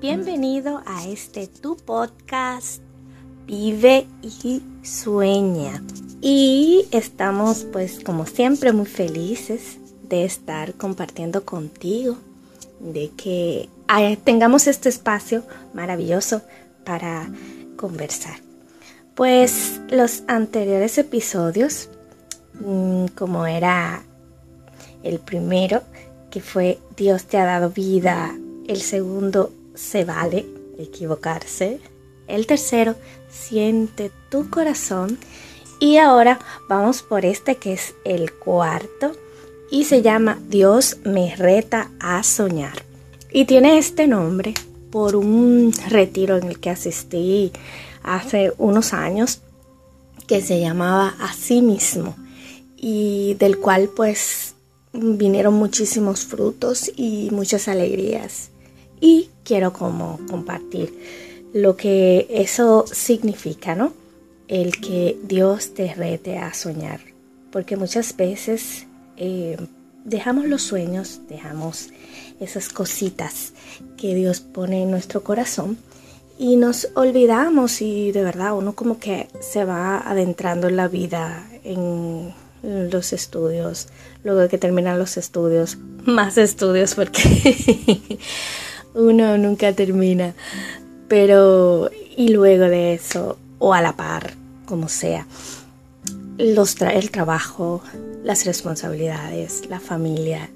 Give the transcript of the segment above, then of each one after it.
Bienvenido a este tu podcast Vive y Sueña. Y estamos pues como siempre muy felices de estar compartiendo contigo, de que tengamos este espacio maravilloso para conversar. Pues los anteriores episodios, como era el primero, que fue Dios te ha dado vida, el segundo se vale equivocarse. El tercero, siente tu corazón. Y ahora vamos por este que es el cuarto y se llama Dios me reta a soñar. Y tiene este nombre por un retiro en el que asistí hace unos años que se llamaba Así mismo y del cual pues vinieron muchísimos frutos y muchas alegrías y quiero como compartir lo que eso significa, ¿no? El que Dios te rete a soñar. Porque muchas veces eh, dejamos los sueños, dejamos esas cositas que Dios pone en nuestro corazón y nos olvidamos y de verdad uno como que se va adentrando en la vida, los estudios, luego que terminan los estudios, más estudios porque uno nunca termina. Pero, y luego de eso, o a la par, como sea, los el trabajo, las responsabilidades, la familia,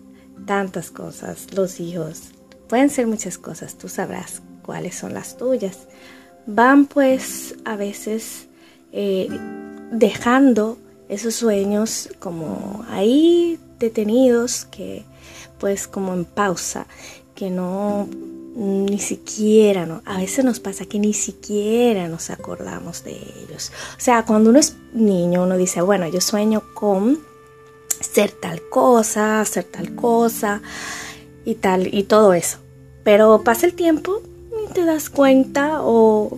tantas cosas, los hijos, pueden ser muchas cosas, tú sabrás cuáles son las tuyas. Van pues a veces eh, dejando esos sueños como ahí detenidos, que pues como en pausa que no ni siquiera, ¿no? A veces nos pasa que ni siquiera nos acordamos de ellos. O sea, cuando uno es niño, uno dice, bueno, yo sueño con ser tal cosa, hacer tal cosa y tal, y todo eso. Pero pasa el tiempo y te das cuenta o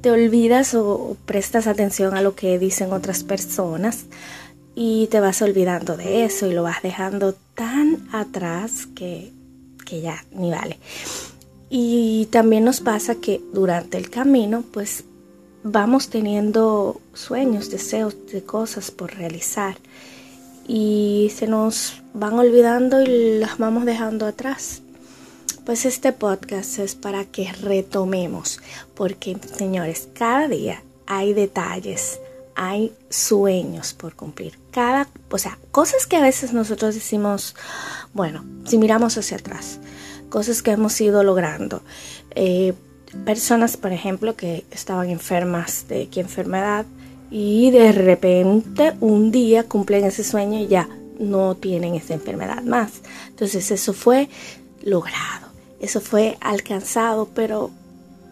te olvidas o prestas atención a lo que dicen otras personas y te vas olvidando de eso y lo vas dejando tan atrás que que ya ni vale. Y también nos pasa que durante el camino, pues vamos teniendo sueños, deseos de cosas por realizar y se nos van olvidando y las vamos dejando atrás. Pues este podcast es para que retomemos, porque señores, cada día hay detalles, hay sueños por cumplir. Cada, o sea, cosas que a veces nosotros decimos, bueno, si miramos hacia atrás, cosas que hemos ido logrando. Eh, personas, por ejemplo, que estaban enfermas de qué enfermedad y de repente un día cumplen ese sueño y ya no tienen esa enfermedad más. Entonces eso fue logrado, eso fue alcanzado, pero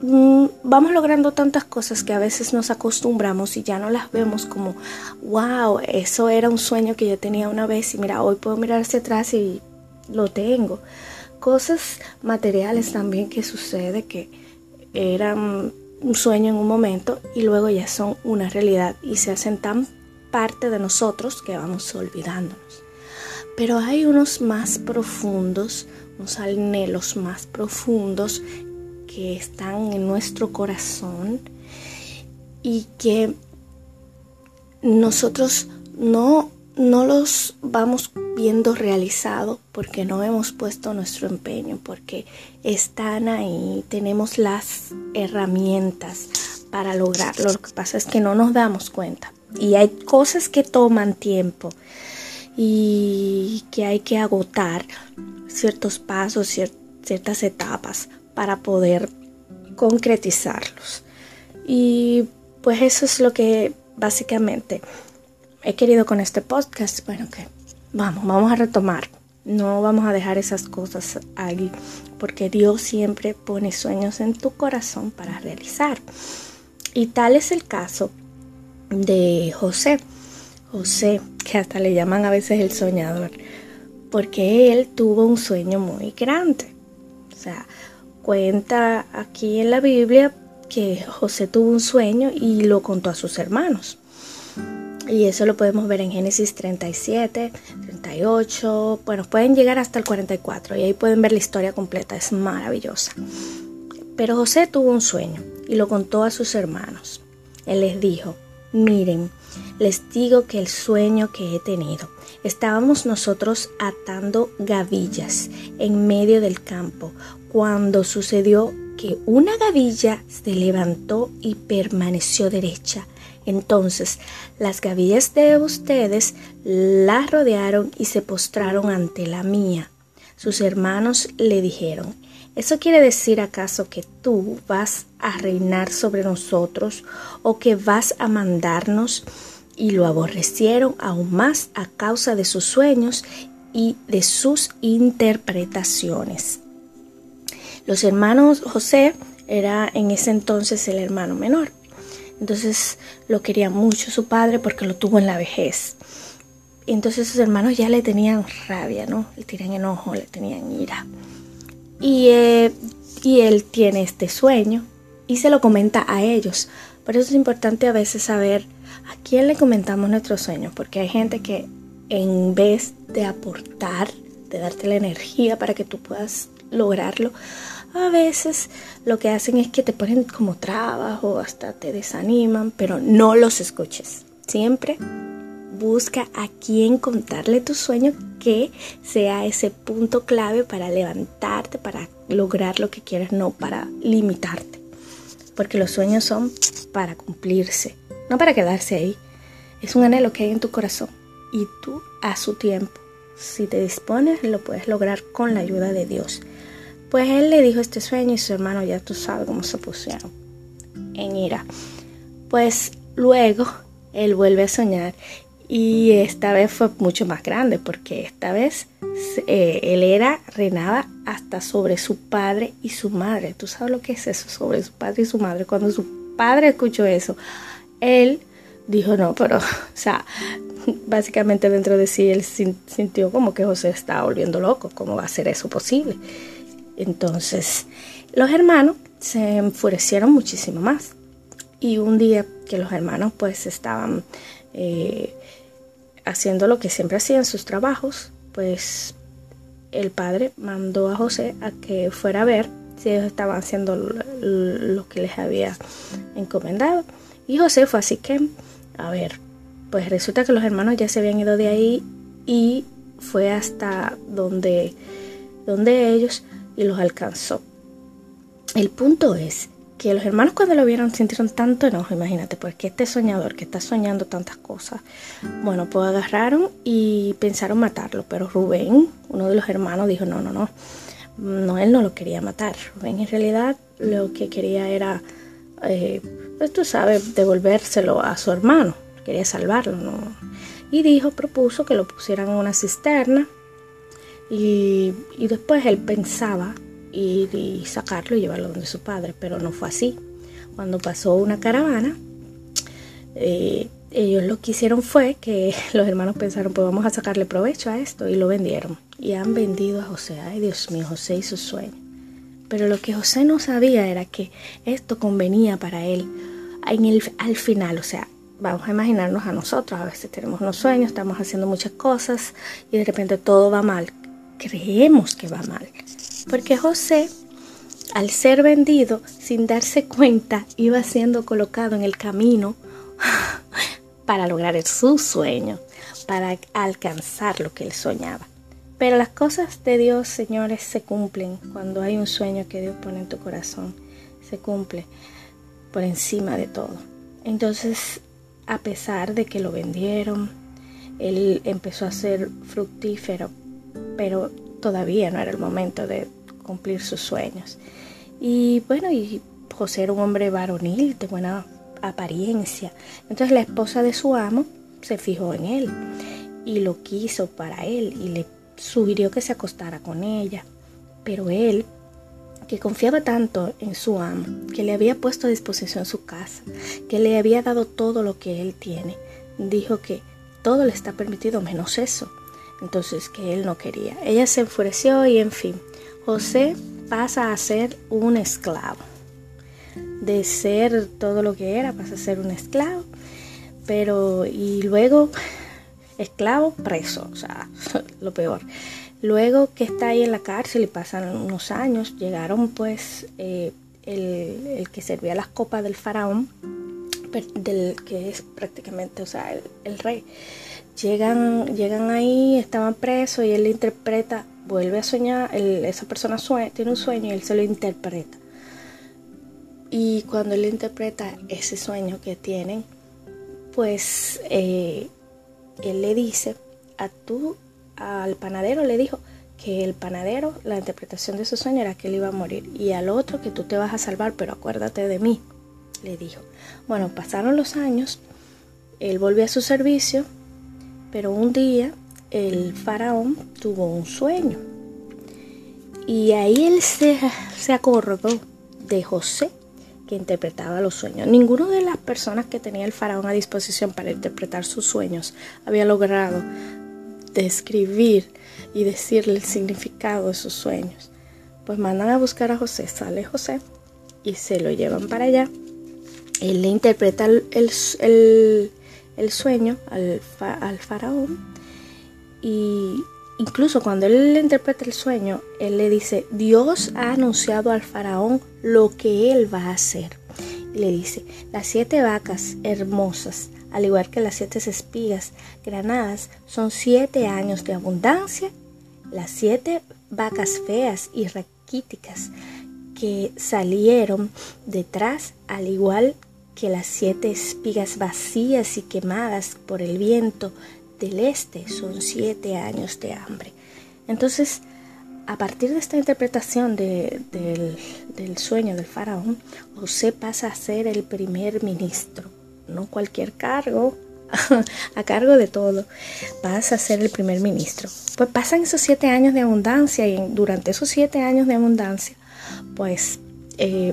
mm, vamos logrando tantas cosas que a veces nos acostumbramos y ya no las vemos como, wow, eso era un sueño que yo tenía una vez y mira, hoy puedo mirar hacia atrás y lo tengo. Cosas materiales también que sucede que eran un sueño en un momento y luego ya son una realidad y se hacen tan parte de nosotros que vamos olvidándonos. Pero hay unos más profundos, unos anhelos más profundos que están en nuestro corazón y que nosotros no no los vamos viendo realizados porque no hemos puesto nuestro empeño, porque están ahí, tenemos las herramientas para lograrlo. Lo que pasa es que no nos damos cuenta. Y hay cosas que toman tiempo y que hay que agotar ciertos pasos, ciertas etapas para poder concretizarlos. Y pues eso es lo que básicamente he querido con este podcast, bueno, que vamos, vamos a retomar. No vamos a dejar esas cosas ahí, porque Dios siempre pone sueños en tu corazón para realizar. Y tal es el caso de José. José, que hasta le llaman a veces el soñador, porque él tuvo un sueño muy grande. O sea, cuenta aquí en la Biblia que José tuvo un sueño y lo contó a sus hermanos. Y eso lo podemos ver en Génesis 37, 38, bueno, pueden llegar hasta el 44 y ahí pueden ver la historia completa, es maravillosa. Pero José tuvo un sueño y lo contó a sus hermanos. Él les dijo, miren, les digo que el sueño que he tenido, estábamos nosotros atando gavillas en medio del campo cuando sucedió que una gavilla se levantó y permaneció derecha. Entonces las gavillas de ustedes la rodearon y se postraron ante la mía. Sus hermanos le dijeron, ¿Eso quiere decir acaso que tú vas a reinar sobre nosotros o que vas a mandarnos? Y lo aborrecieron aún más a causa de sus sueños y de sus interpretaciones. Los hermanos José era en ese entonces el hermano menor. Entonces lo quería mucho su padre porque lo tuvo en la vejez. Entonces sus hermanos ya le tenían rabia, ¿no? Le tenían enojo, le tenían ira. Eh, y, él tiene este sueño y se lo comenta a ellos. Por eso es importante a veces saber a quién le comentamos nuestros sueños, porque hay gente que en vez de aportar, de darte la energía para que tú puedas lograrlo, a veces lo que hacen es que te ponen como trabas o hasta te desaniman, pero no los escuches. Siempre busca a quién contarle tu sueño que sea ese punto clave para levantarte, para lograr lo que quieres, no para limitarte. Porque los sueños son para cumplirse, no para quedarse ahí. Es un anhelo que hay en tu corazón y tú a su tiempo, si te dispones, lo puedes lograr con la ayuda de Dios. Pues él le dijo este sueño y su hermano ya tú sabes cómo se pusieron en ira. Pues luego él vuelve a soñar y esta vez fue mucho más grande porque esta vez eh, él era, reinaba hasta sobre su padre y su madre. ¿Tú sabes lo que es eso? Sobre su padre y su madre. Cuando su padre escuchó eso, él dijo no, pero, o sea, básicamente dentro de sí él sintió como que José estaba volviendo loco. ¿Cómo va a ser eso posible? Entonces, los hermanos se enfurecieron muchísimo más. Y un día que los hermanos pues estaban... Eh, haciendo lo que siempre hacían sus trabajos, pues el padre mandó a José a que fuera a ver si ellos estaban haciendo lo que les había encomendado. Y José fue así que, a ver, pues resulta que los hermanos ya se habían ido de ahí y fue hasta donde, donde ellos y los alcanzó. El punto es que los hermanos cuando lo vieron sintieron tanto enojo, imagínate, porque este soñador que está soñando tantas cosas, bueno, pues agarraron y pensaron matarlo, pero Rubén, uno de los hermanos, dijo, no, no, no, no, él no lo quería matar, Rubén en realidad lo que quería era, eh, pues tú sabes, devolvérselo a su hermano, quería salvarlo, ¿no? Y dijo, propuso que lo pusieran en una cisterna y, y después él pensaba ir y sacarlo y llevarlo donde su padre, pero no fue así. Cuando pasó una caravana, eh, ellos lo que hicieron fue que los hermanos pensaron, pues vamos a sacarle provecho a esto y lo vendieron. Y han vendido a José. Ay, Dios mío, José y su sueño. Pero lo que José no sabía era que esto convenía para él en el, al final. O sea, vamos a imaginarnos a nosotros. A veces tenemos unos sueños, estamos haciendo muchas cosas y de repente todo va mal. Creemos que va mal. Porque José, al ser vendido sin darse cuenta, iba siendo colocado en el camino para lograr su sueño, para alcanzar lo que él soñaba. Pero las cosas de Dios, señores, se cumplen cuando hay un sueño que Dios pone en tu corazón. Se cumple por encima de todo. Entonces, a pesar de que lo vendieron, él empezó a ser fructífero, pero todavía no era el momento de cumplir sus sueños. Y bueno, y José era un hombre varonil, de buena apariencia. Entonces la esposa de su amo se fijó en él y lo quiso para él y le sugirió que se acostara con ella. Pero él, que confiaba tanto en su amo, que le había puesto a disposición su casa, que le había dado todo lo que él tiene, dijo que todo le está permitido menos eso entonces que él no quería. Ella se enfureció y en fin, José pasa a ser un esclavo. De ser todo lo que era, pasa a ser un esclavo. pero y luego esclavo, preso, o sea, lo peor. Luego que está ahí en la cárcel y pasan unos años, llegaron pues eh, el, que servía las copas del faraón, del que es prácticamente, o sea, el, rey. Llegan, llegan ahí, estaban presos y él le interpreta, vuelve a soñar, esa persona tiene un sueño y él se lo interpreta. Y cuando él interpreta ese sueño que tienen, pues eh, él le dice a tú, al panadero le dijo que el panadero, la interpretación de su sueño era que él iba a morir y al otro que tú te vas a salvar, pero acuérdate de mí, le dijo. Bueno, pasaron los años, él volvió a su servicio, pero un día el faraón tuvo un sueño y ahí él se, se acordó de José que interpretaba los sueños. Ninguno de las personas que tenía el faraón a disposición para interpretar sus sueños había logrado describir y decirle el significado de sus sueños. Pues mandan a buscar a José, sale José y se lo llevan para allá. Él le interpreta el, sueño al, al faraón y Incluso cuando él le interpreta el sueño, él le dice, Dios ha anunciado al faraón lo que él va a hacer. Y le dice, las siete vacas hermosas, al igual que las siete espigas granadas, son siete años de abundancia. Las siete vacas feas y raquíticas que salieron detrás, al igual que las siete espigas vacías y quemadas por el viento, del este son siete años de hambre. Entonces, a partir de esta interpretación del, sueño del faraón, José pasa a ser el primer ministro, no cualquier cargo, a cargo de todo, pasa a ser el primer ministro. Pues pasan esos siete años de abundancia y durante esos siete años de abundancia, pues eh,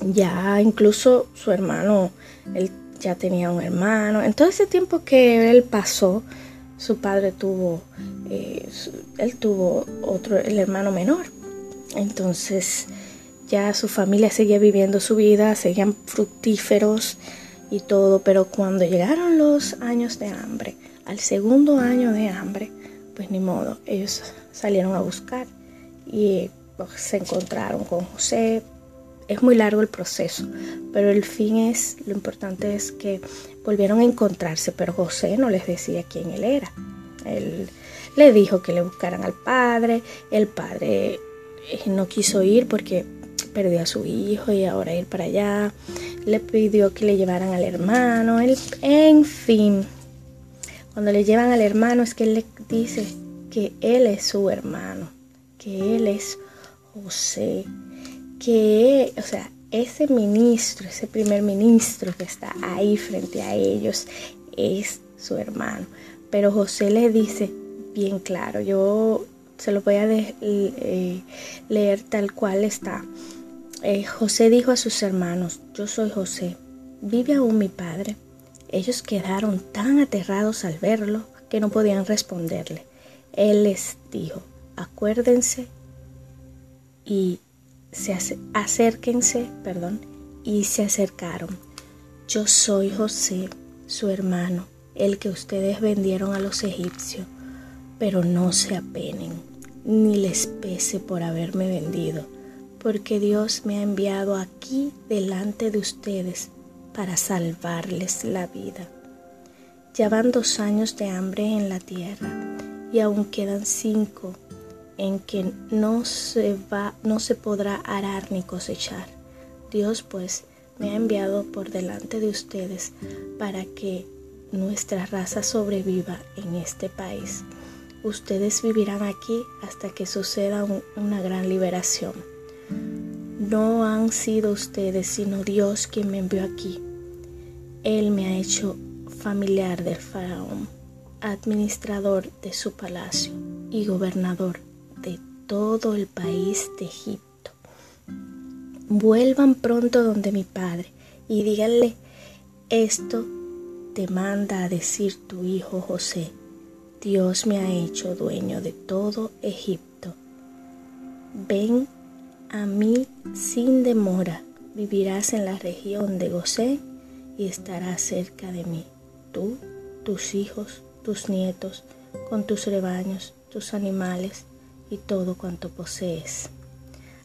ya incluso su hermano, el ya tenía un hermano. En todo ese tiempo que él pasó, su padre tuvo, eh, él tuvo otro, el hermano menor. Entonces ya su familia seguía viviendo su vida, seguían fructíferos y todo, pero cuando llegaron los años de hambre, al segundo año de hambre, pues ni modo, ellos salieron a buscar y pues, se encontraron con José, es muy largo el proceso, pero el fin es, lo importante es que volvieron a encontrarse, pero José no les decía quién él era. Él le dijo que le buscaran al padre, el padre eh, no quiso ir porque perdió a su hijo y ahora ir para allá, le pidió que le llevaran al hermano, él, en fin, cuando le llevan al hermano es que él le dice que él es su hermano, que él es José que, o sea, ese ministro, ese primer ministro que está ahí frente a ellos es su hermano. Pero José le dice bien claro, yo se lo voy a eh, leer tal cual está. Eh, José dijo a sus hermanos, yo soy José, ¿vive aún mi padre? Ellos quedaron tan aterrados al verlo que no podían responderle. Él les dijo, acuérdense y se acérquense, perdón, y se acercaron. Yo soy José, su hermano, el que ustedes vendieron a los egipcios, pero no se apenen, ni les pese por haberme vendido, porque Dios me ha enviado aquí delante de ustedes para salvarles la vida. Ya van dos años de hambre en la tierra y aún quedan cinco en que no se va, no se podrá arar ni cosechar. Dios pues me ha enviado por delante de ustedes para que nuestra raza sobreviva en este país. Ustedes vivirán aquí hasta que suceda una gran liberación. No han sido ustedes, sino Dios quien me envió aquí. Él me ha hecho familiar del faraón, administrador de su palacio y gobernador de todo el país de Egipto. Vuelvan pronto donde mi padre y díganle, esto te manda a decir tu hijo José, Dios me ha hecho dueño de todo Egipto. Ven a mí sin demora, vivirás en la región de Gosén y estarás cerca de mí, tú, tus hijos, tus nietos, con tus rebaños, tus animales y todo cuanto posees.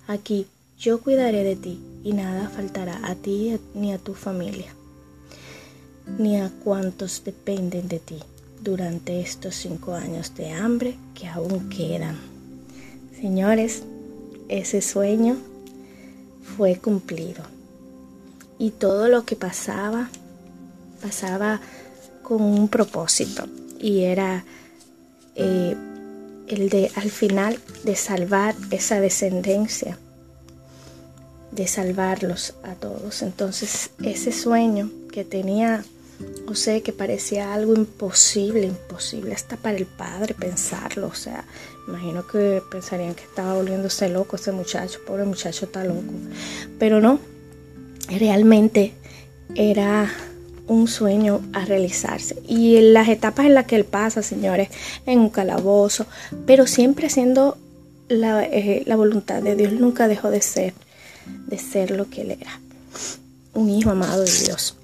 Aquí yo cuidaré de ti y nada faltará a ti ni a tu familia, ni a cuantos dependen de ti durante estos cinco años de hambre que aún quedan. Señores, ese sueño fue cumplido. Y todo lo que pasaba, pasaba con un propósito. Y era eh, el de al final de salvar esa descendencia, de salvarlos a todos. Entonces ese sueño que tenía José, que parecía algo imposible, imposible hasta para el padre pensarlo, o sea, imagino que pensarían que estaba volviéndose loco ese muchacho, pobre muchacho está loco, pero no, realmente era un sueño a realizarse. Y en las etapas en las que él pasa, señores, en un calabozo, pero siempre haciendo la, eh, la, voluntad de Dios, nunca dejó de ser, de ser lo que él era, un hijo amado de Dios.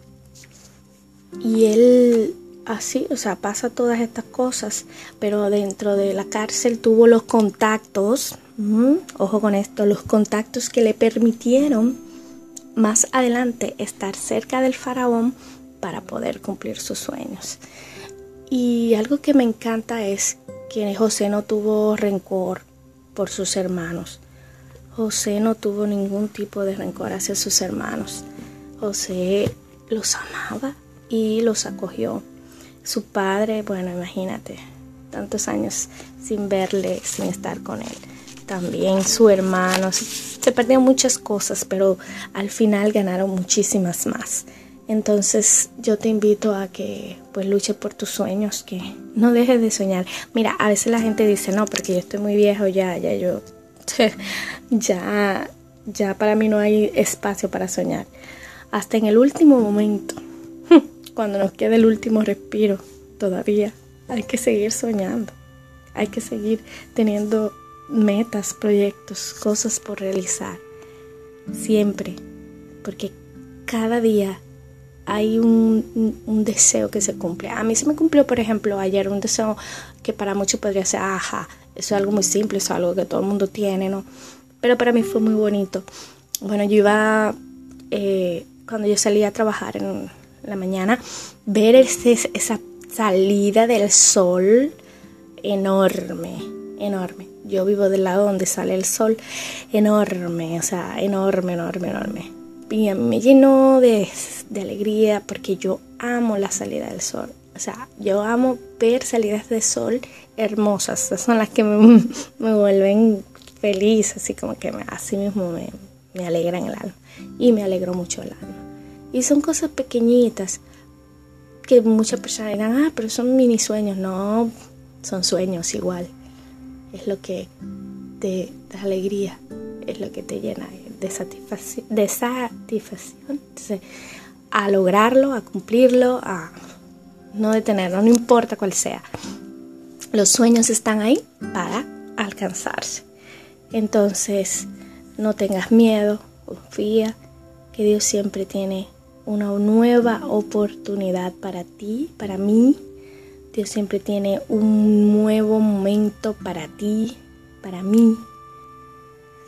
Y él así, o sea, pasa todas estas cosas, pero dentro de la cárcel tuvo los contactos, ojo con esto, los contactos que le permitieron más adelante estar cerca del faraón para poder cumplir sus sueños. Y algo que me encanta es que José no tuvo rencor por sus hermanos. José no tuvo ningún tipo de rencor hacia sus hermanos. José los amaba y los acogió. Su padre, bueno, imagínate, tantos años sin verle, sin estar con él. También su hermano, se perdieron muchas cosas, pero al final ganaron muchísimas más. Entonces yo te invito a que pues luche por tus sueños, que no dejes de soñar. Mira, a veces la gente dice, no, porque yo estoy muy viejo ya, ya yo, ya, ya para mí no hay espacio para soñar. Hasta en el último momento, cuando nos quede el último respiro, todavía hay que seguir soñando. Hay que seguir teniendo metas, proyectos, cosas por realizar. Siempre. Porque cada día hay un, deseo que se cumple. A mí se me cumplió, por ejemplo, ayer un deseo que para muchos podría ser, ajá, eso es algo muy simple, eso es algo que todo el mundo tiene, ¿no? Pero para mí fue muy bonito. Bueno, yo iba, eh, cuando yo salía a trabajar en la mañana, ver esa salida del sol enorme, enorme. Yo vivo del lado donde sale el sol, enorme, o sea, enorme, enorme, enorme y me llenó de, alegría porque yo amo la salida del sol. O sea, yo amo ver salidas de sol hermosas. Esas son las que me, vuelven feliz, así como que así mismo me, me alegran el alma. Y me alegró mucho el alma. Y son cosas pequeñitas que muchas personas dirán, ah, pero son mini sueños. No, son sueños igual. Es lo que te da alegría, es lo que te llena de satisfacción, de satisfacción. a lograrlo, a cumplirlo, a no detenerlo, no importa cuál sea. Los sueños están ahí para alcanzarse. Entonces, no tengas miedo, confía que Dios siempre tiene una nueva oportunidad para ti, para mí. Dios siempre tiene un nuevo momento para ti, para mí.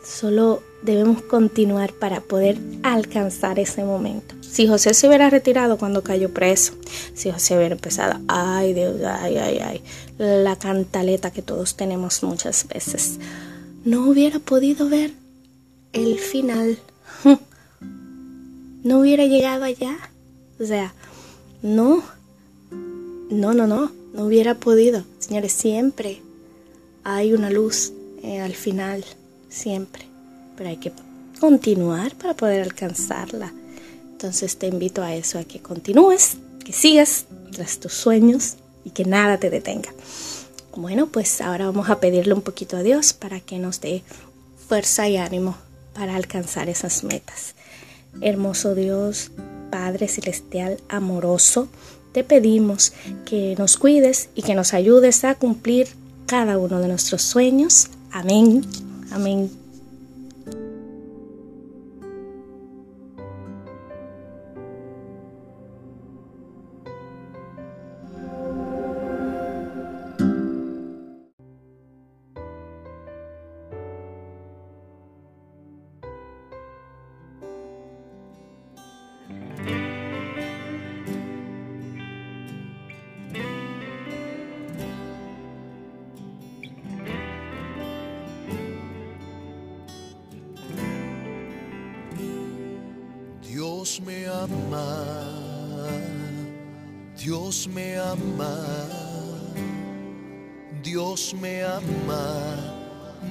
Solo debemos continuar para poder alcanzar ese momento. Si José se hubiera retirado cuando cayó preso, si José hubiera empezado, ay Dios, ay, ay, ay, la cantaleta que todos tenemos muchas veces, no hubiera podido ver el final, no hubiera llegado allá, o sea, no, no, no, no, no hubiera podido. Señores, siempre hay una luz eh, al final, siempre pero hay que continuar para poder alcanzarla. Entonces te invito a eso, a que continúes, que sigas tras tus sueños y que nada te detenga. Bueno, pues ahora vamos a pedirle un poquito a Dios para que nos dé fuerza y ánimo para alcanzar esas metas. Hermoso Dios, Padre Celestial, amoroso, te pedimos que nos cuides y que nos ayudes a cumplir cada uno de nuestros sueños. Amén. Amén. Dios me ama,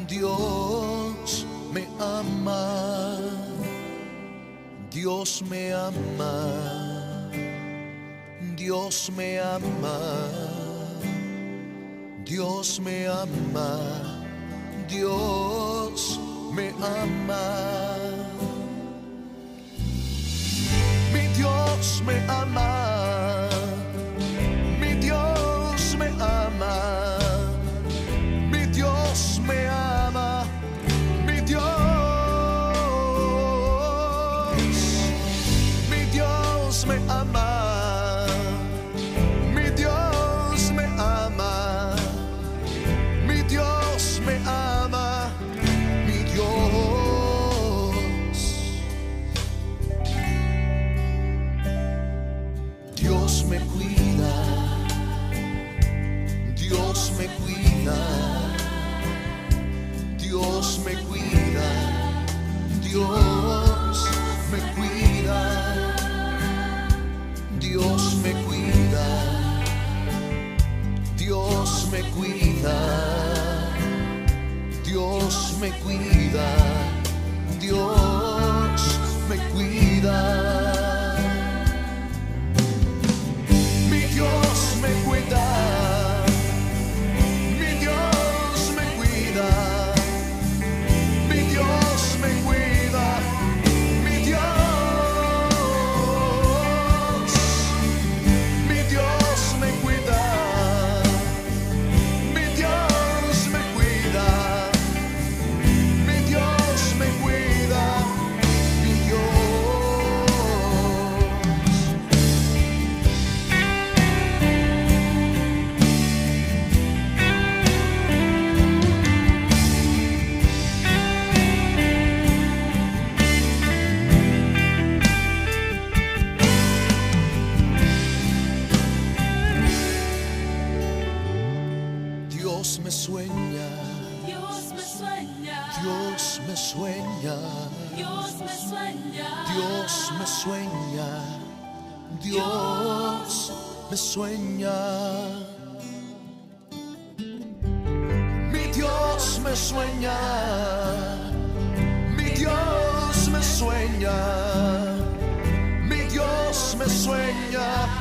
Dios me ama, Dios me ama, Dios me ama, Dios me ama, Dios me ama. Mi Dios me ama. Dios me sueña, Dios me sueña, Dios me sueña, Dios me sueña. Mi Dios me sueña, mi Dios me sueña, mi Dios me sueña.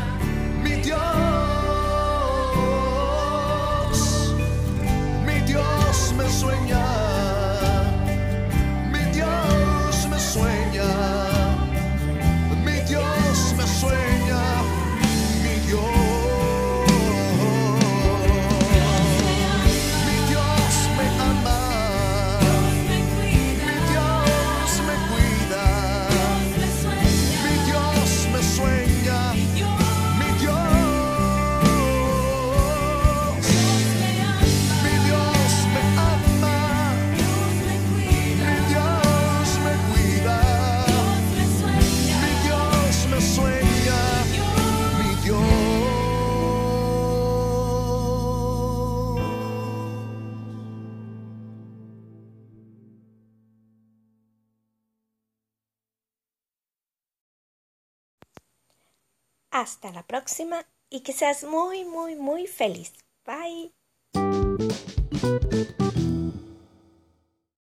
Hasta la próxima y que seas muy, muy, muy feliz. Bye.